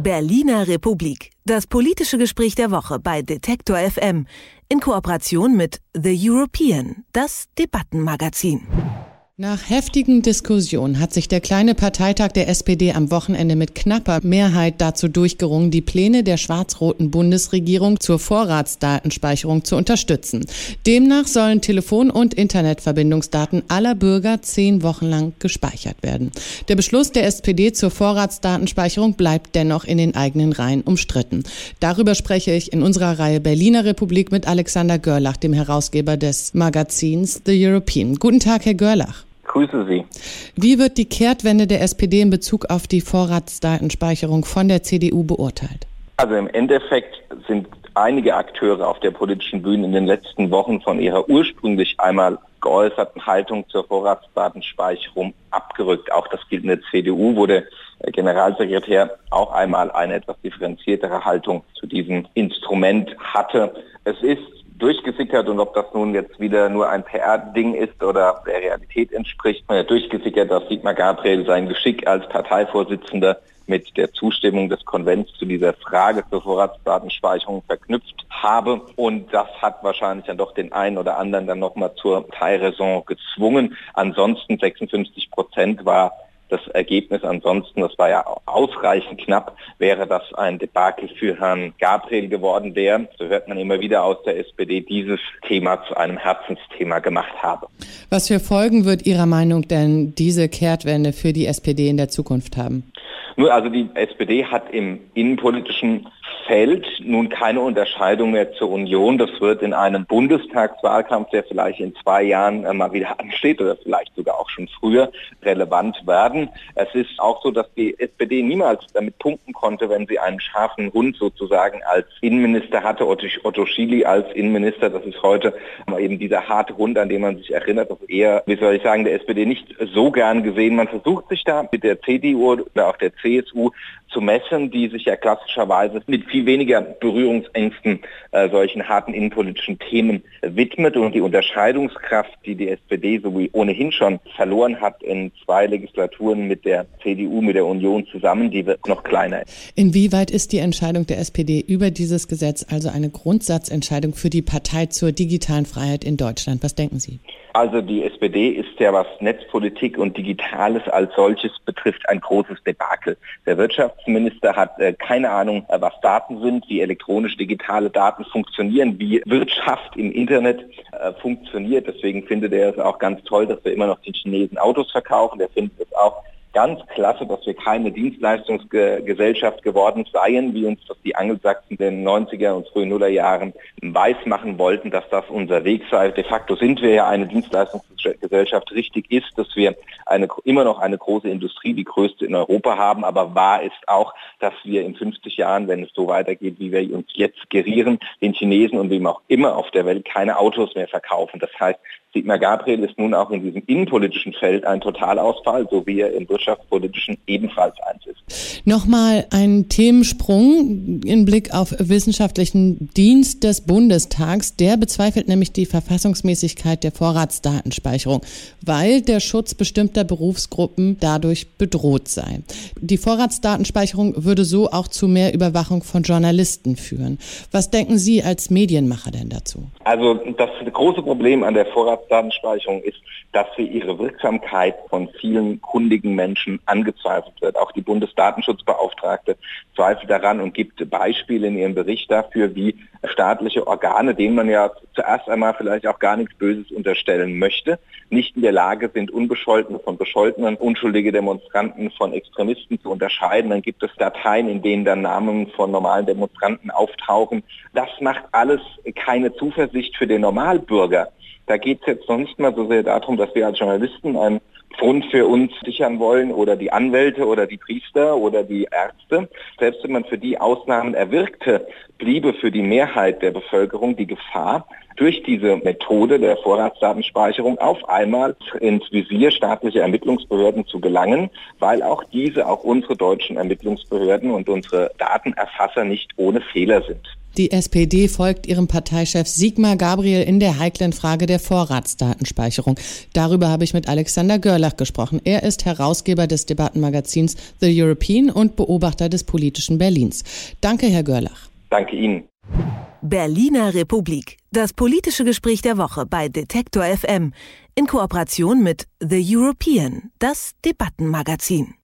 Berliner Republik. Das politische Gespräch der Woche bei Detektor FM in Kooperation mit The European, das Debattenmagazin. Nach heftigen Diskussionen hat sich der kleine Parteitag der SPD am Wochenende mit knapper Mehrheit dazu durchgerungen, die Pläne der schwarz-roten Bundesregierung zur Vorratsdatenspeicherung zu unterstützen. Demnach sollen Telefon- und Internetverbindungsdaten aller Bürger zehn Wochen lang gespeichert werden. Der Beschluss der SPD zur Vorratsdatenspeicherung bleibt dennoch in den eigenen Reihen umstritten. Darüber spreche ich in unserer Reihe Berliner Republik mit Alexander Görlach, dem Herausgeber des Magazins The European. Guten Tag, Herr Görlach. Grüße Sie. Wie wird die Kehrtwende der SPD in Bezug auf die Vorratsdatenspeicherung von der CDU beurteilt? Also im Endeffekt sind einige Akteure auf der politischen Bühne in den letzten Wochen von ihrer ursprünglich einmal geäußerten Haltung zur Vorratsdatenspeicherung abgerückt. Auch das gilt in der CDU, wo der Generalsekretär auch einmal eine etwas differenziertere Haltung zu diesem Instrument hatte. Es ist durchgesickert und ob das nun jetzt wieder nur ein PR-Ding ist oder der Realität entspricht, durchgesickert, dass Sigmar Gabriel sein Geschick als Parteivorsitzender mit der Zustimmung des Konvents zu dieser Frage zur Vorratsdatenspeicherung verknüpft habe. Und das hat wahrscheinlich dann doch den einen oder anderen dann nochmal zur Teilraison gezwungen. Ansonsten 56 Prozent war das Ergebnis ansonsten, das war ja ausreichend knapp, wäre das ein Debakel für Herrn Gabriel geworden, der, so hört man immer wieder aus der SPD, dieses Thema zu einem Herzensthema gemacht habe. Was für Folgen wird Ihrer Meinung denn diese Kehrtwende für die SPD in der Zukunft haben? Nur also die SPD hat im innenpolitischen Feld nun keine Unterscheidung mehr zur Union. Das wird in einem Bundestagswahlkampf, der vielleicht in zwei Jahren äh, mal wieder ansteht oder vielleicht sogar auch schon früher relevant werden. Es ist auch so, dass die SPD niemals damit punkten konnte, wenn sie einen scharfen Hund sozusagen als Innenminister hatte, Otto, Schily als Innenminister. Das ist heute eben dieser harte Hund, an den man sich erinnert. Das eher, wie soll ich sagen, der SPD nicht so gern gesehen. Man versucht sich da mit der CDU oder auch der CSU zu messen, die sich ja klassischerweise mit viel weniger Berührungsängsten äh, solchen harten innenpolitischen Themen widmet und die Unterscheidungskraft, die die SPD so wie ohnehin schon verloren hat in zwei Legislaturen mit der CDU, mit der Union zusammen, die wird noch kleiner. Inwieweit ist die Entscheidung der SPD über dieses Gesetz also eine Grundsatzentscheidung für die Partei zur digitalen Freiheit in Deutschland? Was denken Sie? Also die SPD ist ja, was Netzpolitik und Digitales als solches betrifft, ein großes Debakel. Der Wirtschaftsminister hat äh, keine Ahnung, äh, was Daten sind, wie elektronisch digitale Daten funktionieren, wie Wirtschaft im Internet äh, funktioniert. Deswegen findet er es auch ganz toll, dass wir immer noch den Chinesen Autos verkaufen. Der findet es auch ganz klasse, dass wir keine Dienstleistungsgesellschaft geworden seien, wie uns das die Angelsachsen in den 90er und frühen Nullerjahren weismachen wollten, dass das unser Weg sei. De facto sind wir ja eine Dienstleistungsgesellschaft. Richtig ist, dass wir eine, immer noch eine große Industrie, die größte in Europa haben, aber wahr ist auch, dass wir in 50 Jahren, wenn es so weitergeht, wie wir uns jetzt gerieren, den Chinesen und wem auch immer auf der Welt keine Autos mehr verkaufen. Das heißt, Sigmar Gabriel ist nun auch in diesem innenpolitischen Feld ein Totalausfall, so wie er im wirtschaftspolitischen ebenfalls eins ist. Nochmal ein Themensprung in Blick auf wissenschaftlichen Dienst des Bundestags. Der bezweifelt nämlich die Verfassungsmäßigkeit der Vorratsdatenspeicherung, weil der Schutz bestimmter Berufsgruppen dadurch bedroht sei. Die Vorratsdatenspeicherung würde so auch zu mehr Überwachung von Journalisten führen. Was denken Sie als Medienmacher denn dazu? Also das große Problem an der Vorratsdatenspeicherung ist, dass für ihre Wirksamkeit von vielen kundigen Menschen angezweifelt wird. Auch die Bundesdatenschutzbeauftragte zweifelt daran und gibt Beispiele in ihrem Bericht dafür, wie staatliche Organe, denen man ja zuerst einmal vielleicht auch gar nichts Böses unterstellen möchte, nicht in der Lage sind, Unbescholtene von Bescholtenen, unschuldige Demonstranten von Extremisten zu unterscheiden. Dann gibt es Dateien, in denen dann Namen von normalen Demonstranten auftauchen. Das macht alles keine Zuversicht für den Normalbürger. Da geht es jetzt noch nicht mal so sehr darum, dass wir als Journalisten einen Grund für uns sichern wollen oder die Anwälte oder die Priester oder die Ärzte. Selbst wenn man für die Ausnahmen erwirkte, bliebe für die Mehrheit der Bevölkerung die Gefahr, durch diese Methode der Vorratsdatenspeicherung auf einmal ins Visier staatlicher Ermittlungsbehörden zu gelangen, weil auch diese, auch unsere deutschen Ermittlungsbehörden und unsere Datenerfasser nicht ohne Fehler sind. Die SPD folgt ihrem Parteichef Sigmar Gabriel in der heiklen Frage der Vorratsdatenspeicherung. Darüber habe ich mit Alexander Görlach gesprochen. Er ist Herausgeber des Debattenmagazins The European und Beobachter des politischen Berlins. Danke, Herr Görlach. Danke Ihnen. Berliner Republik. Das politische Gespräch der Woche bei Detektor FM in Kooperation mit The European, das Debattenmagazin.